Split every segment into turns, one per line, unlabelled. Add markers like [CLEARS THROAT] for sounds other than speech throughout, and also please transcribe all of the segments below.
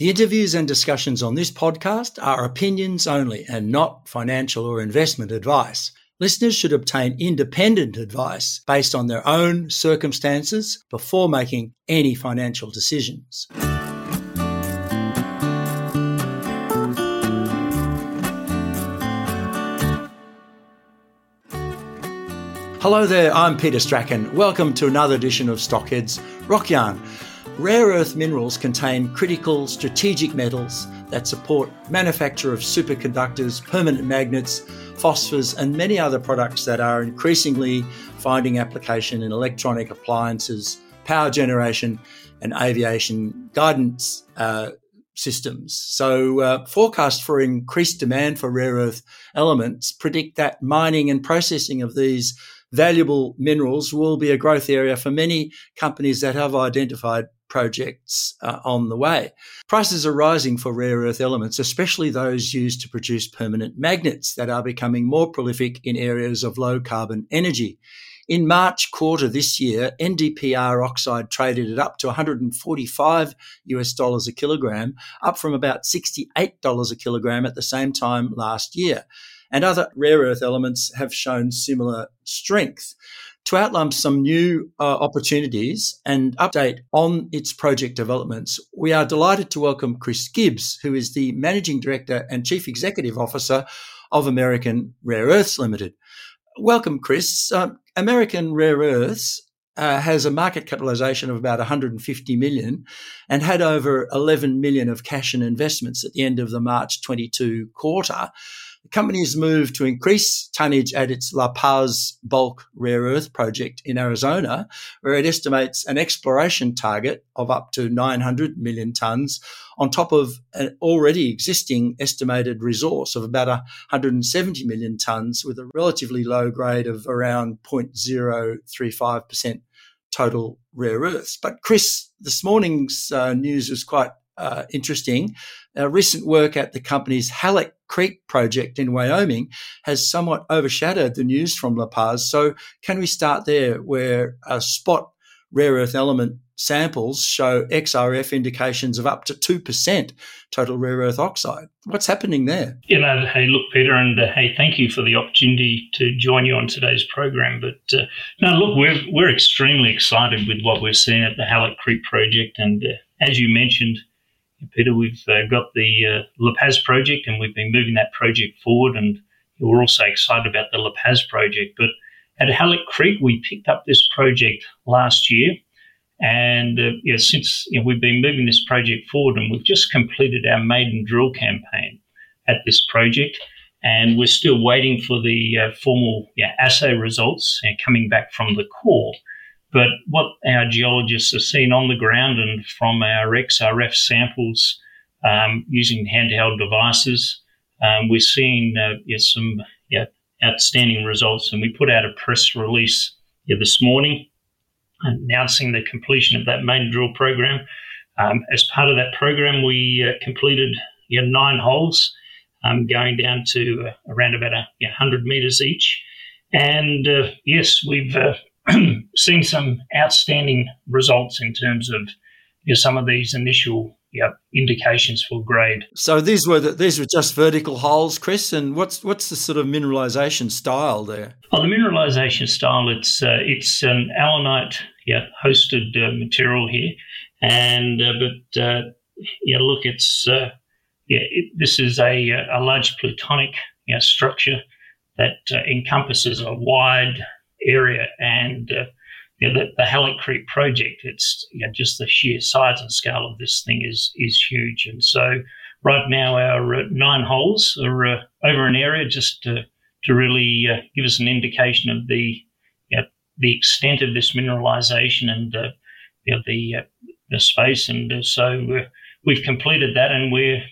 The interviews and discussions on this podcast are opinions only and not financial or investment advice. Listeners should obtain independent advice based on their own circumstances before making any financial decisions. Hello there, I'm Peter Strachan. Welcome to another edition of Stockheads Rock Yarn. Rare earth minerals contain critical strategic metals that support manufacture of superconductors, permanent magnets, phosphors, and many other products that are increasingly finding application in electronic appliances, power generation, and aviation guidance uh, systems. So, uh, forecasts for increased demand for rare earth elements predict that mining and processing of these valuable minerals will be a growth area for many companies that have identified projects uh, on the way. Prices are rising for rare earth elements, especially those used to produce permanent magnets that are becoming more prolific in areas of low carbon energy. In March quarter this year, NdPr oxide traded at up to 145 US dollars a kilogram, up from about $68 a kilogram at the same time last year. And other rare earth elements have shown similar strength to outline some new uh, opportunities and update on its project developments, we are delighted to welcome Chris Gibbs, who is the Managing Director and Chief Executive Officer of American Rare Earths Limited. Welcome, Chris. Uh, American Rare Earths uh, has a market capitalization of about 150 million and had over 11 million of cash and investments at the end of the March 22 quarter. The company's moved to increase tonnage at its La Paz bulk rare earth project in Arizona, where it estimates an exploration target of up to 900 million tonnes on top of an already existing estimated resource of about 170 million tonnes with a relatively low grade of around 0.035% total rare earths. But Chris, this morning's uh, news was quite uh, interesting. Uh, recent work at the company's Halleck Creek project in Wyoming has somewhat overshadowed the news from La Paz. So, can we start there where a spot rare earth element samples show XRF indications of up to 2% total rare earth oxide. What's happening there?
You know, hey, look, Peter, and uh, hey, thank you for the opportunity to join you on today's program. But uh, no, look, we're, we're extremely excited with what we're seeing at the Halleck Creek project. And uh, as you mentioned, Peter, we've uh, got the uh, La Paz project and we've been moving that project forward. And we're also excited about the La Paz project. But at Halleck Creek, we picked up this project last year. And uh, since you know, we've been moving this project forward, and we've just completed our maiden drill campaign at this project, and we're still waiting for the uh, formal yeah, assay results and coming back from the core. But what our geologists have seen on the ground and from our XRF samples um, using handheld devices, um, we're seeing uh, yeah, some yeah, outstanding results. And we put out a press release yeah, this morning announcing the completion of that main drill program. Um, as part of that program, we uh, completed yeah, nine holes, um, going down to uh, around about a, yeah, 100 meters each. And uh, yes, we've uh, [CLEARS THROAT] seen some outstanding results in terms of you know, some of these initial yeah, indications for grade.
So these were the, these were just vertical holes, Chris. And what's what's the sort of mineralisation style there?
Well, the mineralisation style it's uh, it's an allanite yeah hosted uh, material here, and uh, but uh, yeah, look, it's uh, yeah, it, this is a a large plutonic yeah, structure that uh, encompasses a wide area and uh, you know, the, the Creek project, it's you know, just the sheer size and scale of this thing is is huge. And so right now our uh, nine holes are uh, over an area just to, to really uh, give us an indication of the you know, the extent of this mineralization and uh, you know, the uh, the space. And so we've completed that, and we're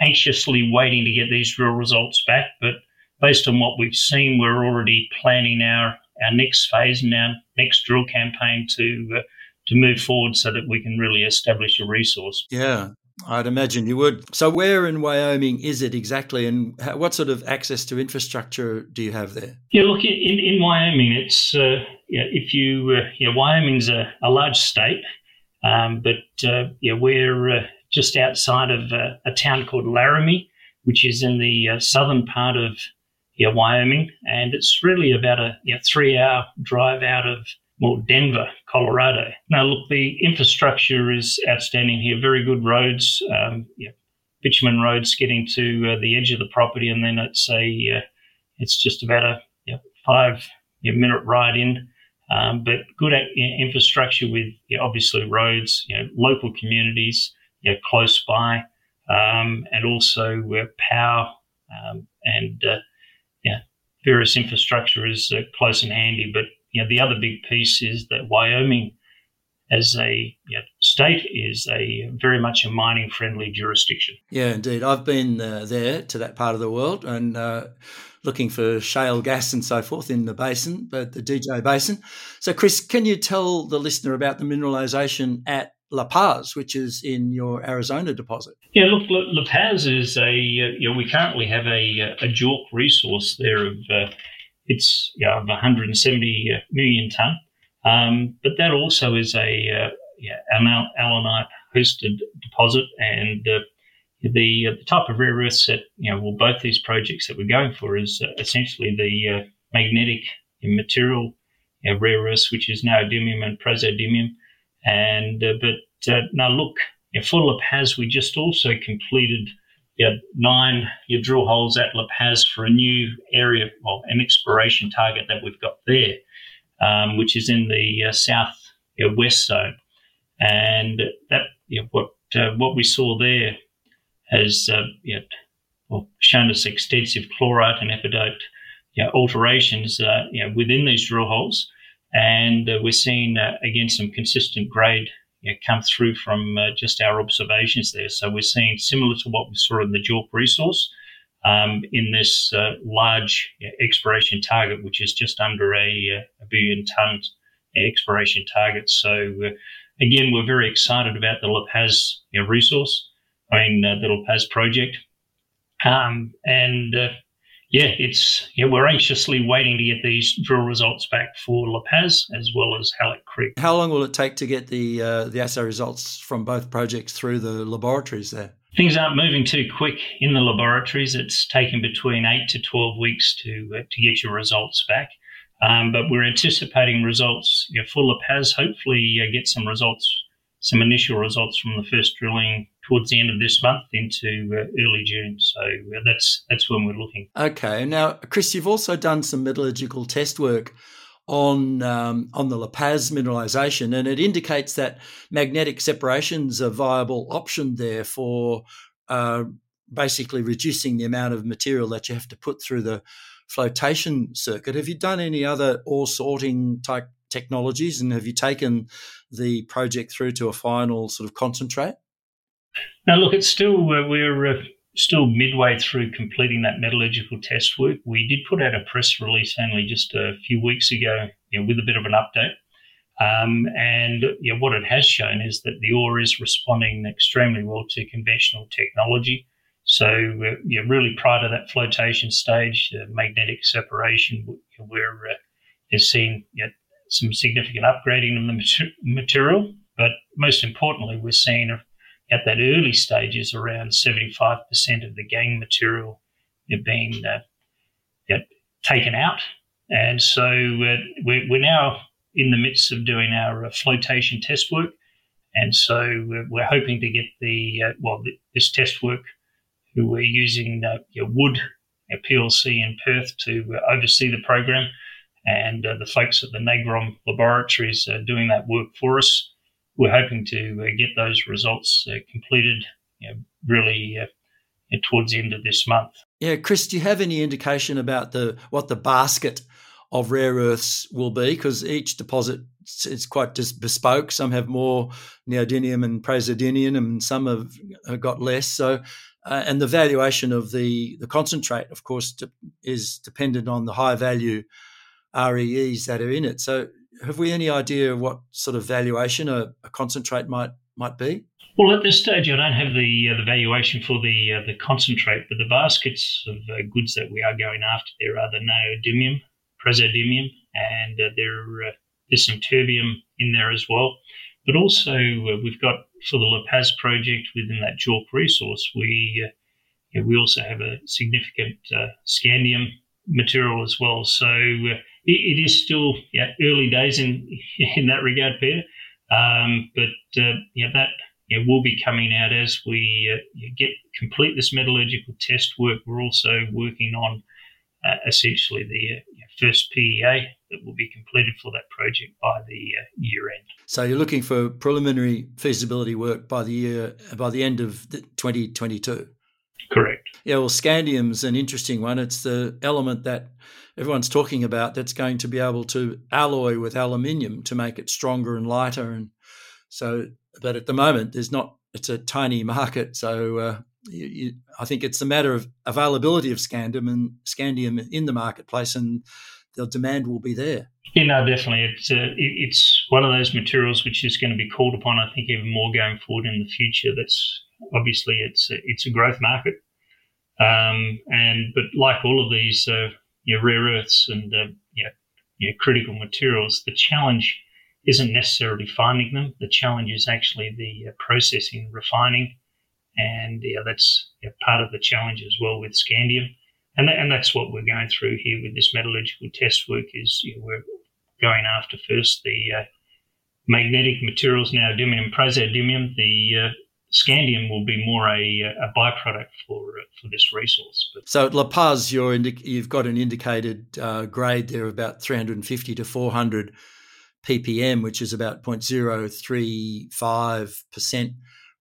anxiously waiting to get these drill results back. But based on what we've seen, we're already planning our our next phase and our next drill campaign to uh, to move forward so that we can really establish a resource.
Yeah. I'd imagine you would. So, where in Wyoming is it exactly, and what sort of access to infrastructure do you have there?
Yeah, look, in, in Wyoming, it's uh, yeah, if you uh, yeah, Wyoming's a, a large state, um, but uh, yeah, we're uh, just outside of uh, a town called Laramie, which is in the uh, southern part of yeah, Wyoming, and it's really about a yeah, three-hour drive out of well, Denver, Colorado. Now, look, the infrastructure is outstanding here. Very good roads, um, yeah, bitumen roads getting to uh, the edge of the property, and then it's a uh, it's just about a yeah, five minute ride in. Um, but good infrastructure with obviously roads, you know, local communities close by, um, and also uh, power um, and uh, various infrastructure is uh, close and handy. But you know, the other big piece is that Wyoming, as a you know, state, is a very much a mining friendly jurisdiction.
Yeah, indeed. I've been uh, there to that part of the world and uh, looking for shale gas and so forth in the basin, but the DJ Basin. So, Chris, can you tell the listener about the mineralisation at La Paz, which is in your Arizona deposit?
Yeah, look, La Paz is a, uh, you know, we currently have a, a JORC resource there of, uh, it's you know, of 170 uh, tonne. Um, but that also is a uh, yeah, allanite hosted deposit and uh, the, uh, the type of rare earths that you know well both these projects that we're going for is uh, essentially the uh, magnetic material you know, rare earths, which is neodymium and praseodymium. And uh, but uh, now look, for La Paz, we just also completed you nine drill holes at La Paz for a new area, well, an exploration target that we've got there, um, which is in the uh, south west zone. And that you know, what what we saw there has uh, well, shown us extensive chlorite and epidote alterations uh, within these drill holes. And uh, we're seeing, uh, again, some consistent grade you know, come through from uh, just our observations there. So we're seeing similar to what we saw in the JORC resource um, in this uh, large exploration target, which is just under a, a billion tonnes exploration target. So again, we're very excited about the La Paz you know, resource. I mean, uh, the La Paz project. Um, and uh, yeah, it's yeah, we're anxiously waiting to get these drill results back for La Paz as well as Halleck Creek.
How long will it take to get the uh, the assay results from both projects through the laboratories there?
Things aren't moving too quick in the laboratories. It's taken between eight to twelve weeks to uh, to get your results back. Um, but we're anticipating results you know, for La Paz. Hopefully, uh, get some results, some initial results from the first drilling towards the end of this month into uh, early June. So uh, that's that's when we're looking.
Okay. Now, Chris, you've also done some metallurgical test work on um, on the La Paz mineralization, and it indicates that magnetic separation is a viable option there for uh, basically reducing the amount of material that you have to put through the flotation circuit. Have you done any other ore sorting type technologies, and have you taken the project through to a final sort of concentrate?
Now, look, it's still uh, we're uh, still midway through completing that metallurgical test work. We did put out a press release only just a few weeks ago, you know, with a bit of an update. Um, and you know, what it has shown is that the ore is responding extremely well to conventional technology. So uh, you know, really prior to that flotation stage, uh, magnetic separation, we're uh, seen you know, some significant upgrading of the material. But most importantly, we're seeing at that early stage is around 75% of the gangue material being uh, taken out. And so uh, we're, we're, now in the midst of doing our uh, flotation test work. And so we're hoping to get the, uh, well, this test work, we're using uh, Wood PLC in Perth to uh, oversee the program. And the folks at the NAGROM laboratories are doing that work for us we're hoping to uh, get those results uh, completed you know, really uh, towards the end of this month.
Yeah, Chris, do you have any indication about the what the basket of rare earths will be? Because each deposit is quite just bespoke. Some have more neodymium and praseodymium, and some have got less. So, uh, and the valuation of the the concentrate, of course, is dependent on the high value REEs that are in it. So, have we any idea what sort of valuation a, a concentrate might might be?
Well, at this stage, I don't have the uh, the valuation for the uh, the concentrate, but the baskets of uh, goods that we are going after there are the neodymium, praseodymium, and uh, there uh, there's some terbium in there as well. But also, uh, we've got for the La Paz project within that JORC resource, we we also have a significant scandium material as well. So it, it is still yeah, early days in [LAUGHS] in that regard, Peter. Um, but uh, yeah, that yeah, will be coming out as we uh, get complete this metallurgical test work. We're also working on uh, essentially the uh, first PEA that will be completed for that project by the uh, year end.
So you're looking for preliminary feasibility work by the year by the end of 2022.
Correct.
Yeah, well, scandium's an interesting one. It's the element that everyone's talking about that's going to be able to alloy with aluminium to make it stronger and lighter. And so, but at the moment, there's not. It's a tiny market, so uh, you, you, I think it's a matter of availability of scandium and scandium in the marketplace, and the demand will be there.
Yeah, no, definitely. It's uh, it's one of those materials which is going to be called upon. I think even more going forward in the future. That's obviously it's a, it's a growth market, um, and but like all of these uh, you know, rare earths and uh, you know, you know, critical materials, the challenge isn't necessarily finding them. The challenge is actually the uh, processing, refining, and yeah, that's part of the challenge as well with scandium. And, and that's what we're going through here with this metallurgical test work is you know, we're going after first the uh, magnetic materials, neodymium, praseodymium. The uh, scandium will be more a, a byproduct for for this resource.
But so at La Paz, you're indi- you've got an indicated uh, grade there of about 350 to 400 ppm, which is about 0.035 percent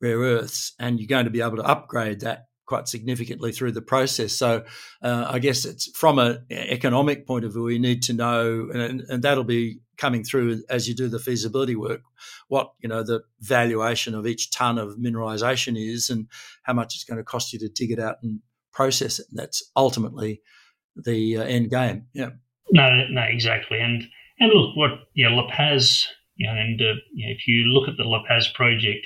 rare earths, and you're going to be able to upgrade that quite significantly through the process. So uh, I guess it's from an economic point of view, we need to know, and, and, that'll be coming through as you do the feasibility work, what you know the valuation of each ton of mineralization is, and how much it's going to cost you to dig it out and process it. And that's ultimately the uh, end game. Yeah.
No, no, exactly. And and look, what yeah, La Paz, you know, and uh, you know, if you look at the La Paz project,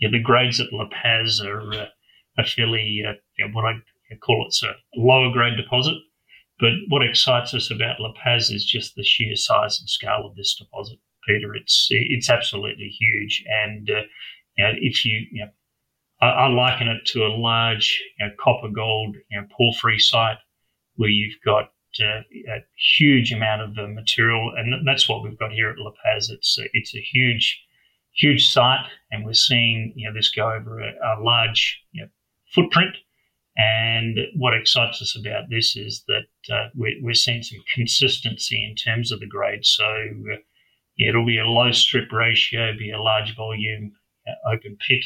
the grades at La Paz are uh, a fairly uh, you know, what I call it's a lower grade deposit. But what excites us about La Paz is just the sheer size and scale of this deposit, Peter. It's it's absolutely huge, and uh, you know, if you, you know, I, I, liken it to a large you know, copper gold porphyry site where you've got uh, a huge amount of the material, and that's what we've got here at La Paz. It's a, it's a huge, huge site, and we're seeing you know this go over a, a large you know, footprint. And what excites us about this is that uh, we're, we're, seeing some consistency in terms of the grade. So uh, yeah, it'll be a low strip ratio, be a large volume, uh, open pit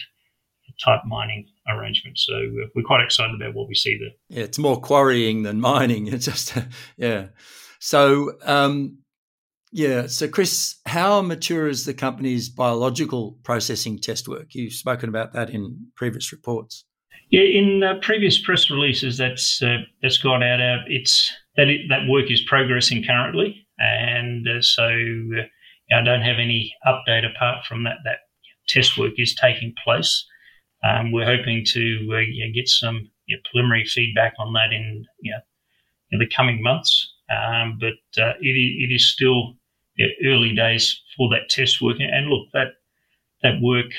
type mining arrangement. So uh, we're quite excited about what we see there.
Yeah, it's more quarrying than mining. [LAUGHS] It's just yeah. So um, yeah, so Chris, how mature is the company's biological processing test work? You've spoken about that in previous reports.
Yeah, in uh, previous press releases, that's uh, that's gone out. Uh, it's that it, that work is progressing currently, and uh, so uh, I don't have any update apart from that. That test work is taking place. Um, we're hoping to uh, get some preliminary feedback on that in know, in the coming months. Um, but it, it is still early days for that test work. And look, that that work,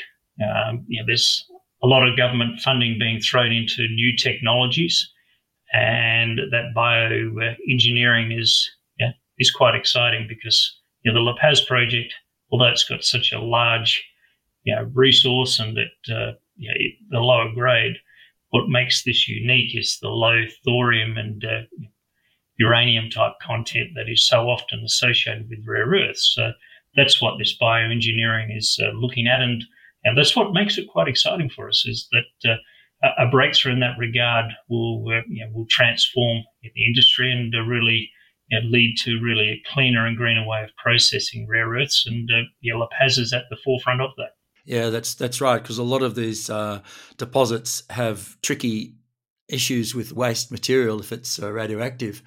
um, there's a lot of government funding being thrown into new technologies, and that bioengineering is yeah, is quite exciting because you know, the La Paz project, although it's got such a large you know, resource and that uh, you know, the lower grade, what makes this unique is the low thorium and uh, uranium type content that is so often associated with rare earths. So that's what this bioengineering is uh, looking at, and and that's what makes it quite exciting for us is that uh, a breakthrough in that regard will uh, you know, will transform the industry and uh, really you know, lead to really a cleaner and greener way of processing rare earths. And uh, yeah, La Paz is at the forefront of that.
Yeah, that's that's right. Because a lot of these uh, deposits have tricky issues with waste material if it's uh, radioactive.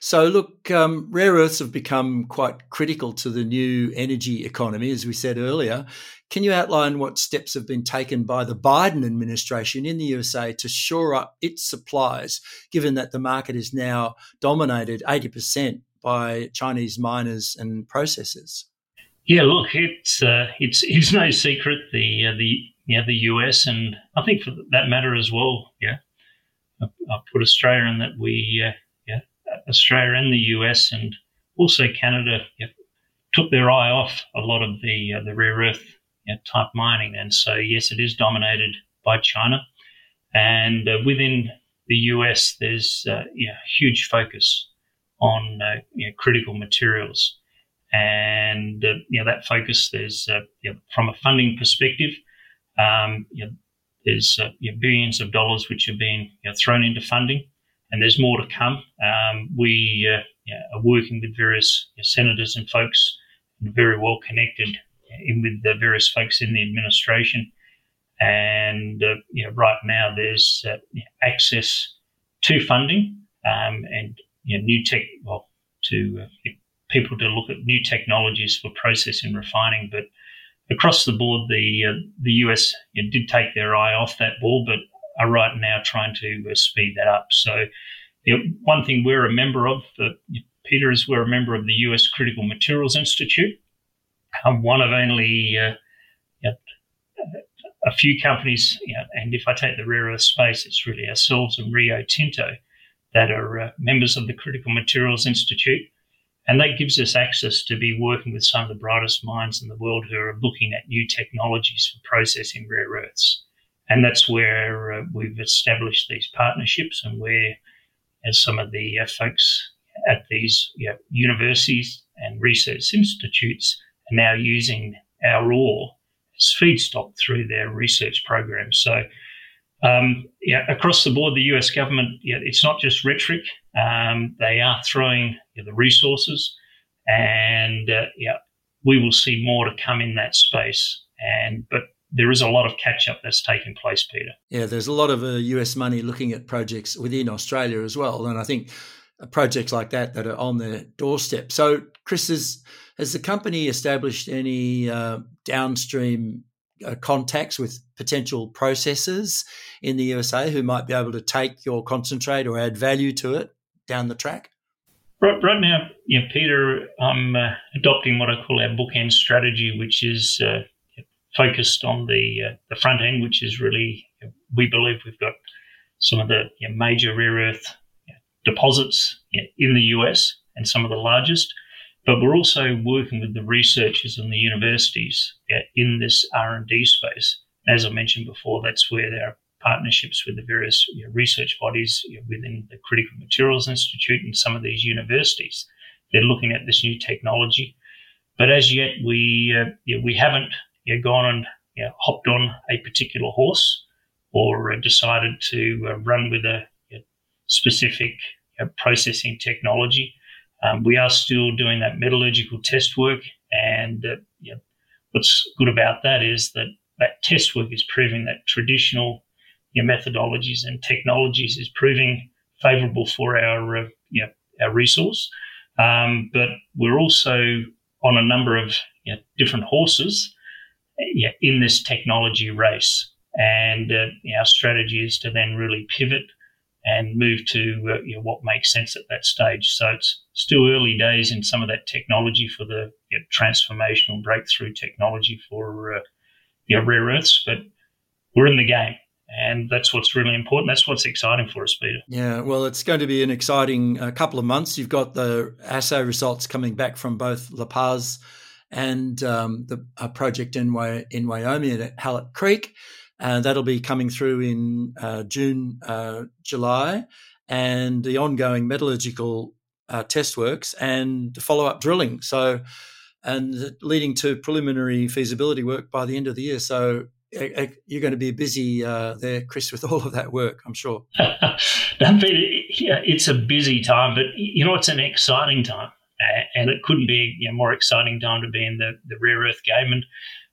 So, look, um, rare earths have become quite critical to the new energy economy, as we said earlier. Can you outline what steps have been taken by the Biden administration in the USA to shore up its supplies, given that the market is now dominated 80% by Chinese miners and processors?
Yeah, look, it's uh, it's it's no secret the uh, the yeah, the US, and I think for that matter as well, yeah, I, put Australia in that we, uh, yeah, Australia and the US, and also Canada, yeah, took their eye off a lot of the uh, the rare earth yeah, type mining, and so yes, it is dominated by China, and uh, within the US, there's uh, huge focus on uh, you know, critical materials. And uh, you know, that focus, there's uh, from a funding perspective, um, there's uh, you know, billions of dollars which are being you know, thrown into funding, and there's more to come. Um, we uh, are working with various senators and folks, and very well connected in with the various folks in the administration. And uh, you know, right now there's uh, access to funding um, and you know, new tech, well, to uh, people to look at new technologies for processing refining. But across the board, the uh, the US did take their eye off that ball, but are right now trying to uh, speed that up. So, you know, one thing we're a member of, uh, Peter, is we're a member of the US Critical Materials Institute. I'm one of only uh, a few companies, you know, and if I take the rare earth space, it's really ourselves and Rio Tinto that are uh, members of the Critical Materials Institute. And that gives us access to be working with some of the brightest minds in the world who are looking at new technologies for processing rare earths. And that's where uh, we've established these partnerships and where, as some of the uh, folks at these you know, universities and research institutes are now using our ore as feedstock through their research programs. So um, yeah, across the board, the US government, yeah, it's not just rhetoric. Um, they are throwing yeah, the resources, and uh, yeah, we will see more to come in that space. And but there is a lot of catch up that's taking place, Peter.
Yeah, there's a lot of uh, US money looking at projects within Australia as well, and I think projects like that that are on their doorstep. So, Chris, has, has the company established any uh, downstream uh, contacts with potential processors in the USA who might be able to take your concentrate or add value to it down the track?
Right, right now, you know, Peter, I'm uh, adopting what I call our bookend strategy, which is uh, focused on the uh, the front end, which is really we believe we've got some of the you know, major rare earth deposits in the US and some of the largest. But we're also working with the researchers and the universities in this R&D space. As I mentioned before, that's where are partnerships with the various you know, research bodies you know, within the Critical Materials Institute and some of these universities. They're looking at this new technology. But as yet, we, uh, you know, we haven't gone and hopped on a particular horse or uh, decided to uh, run with a specific processing technology. Um, we are still doing that metallurgical test work, and uh, what's good about that is that that test work is proving that traditional you know, methodologies and technologies is proving favourable for our uh, you know, our resource. Um, but we're also on a number of you know, different horses yeah, in this technology race, and uh, our strategy is to then really pivot and move to uh, you know, what makes sense at that stage. So it's still early days in some of that technology for the you know, transformational breakthrough technology for uh, you know, rare earths, but we're in the game. And that's what's really important. That's what's exciting for us, Peter.
Yeah, well, it's going to be an exciting uh, couple of months. You've got the assay results coming back from both La Paz and um, the project in, in Wyoming at Halleck Creek and that'll be coming through in uh, June, uh, July, and the ongoing metallurgical uh, test works and follow up drilling. So, and leading to preliminary feasibility work by the end of the year. So, you're going to be busy uh, there, Chris, with all of that work, I'm sure. [LAUGHS]
Yeah, it's a busy time, but you know, it's an exciting time. And it couldn't be a more exciting time to be in the, the rare earth game. And,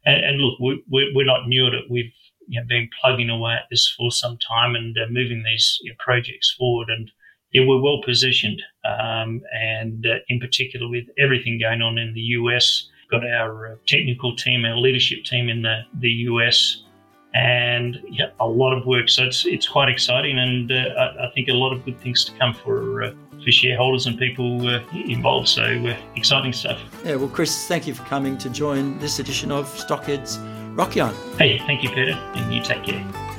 and, and look, we, we're not new at it. We've you know, been plugging away at this for some time and uh, moving these you know, projects forward. And yeah, we're well positioned. Um, and uh, in particular, with everything going on in the US, got our uh, technical team, our leadership team in the, the US, and yeah, a lot of work. So it's, it's quite exciting. And uh, I, I, think a lot of good things to come for. Uh, for shareholders and people uh, involved. So, exciting stuff.
Yeah, well, Chris, thank you for coming to join this edition of Stockheads Rock on.
Hey, thank you, Peter, and you take care.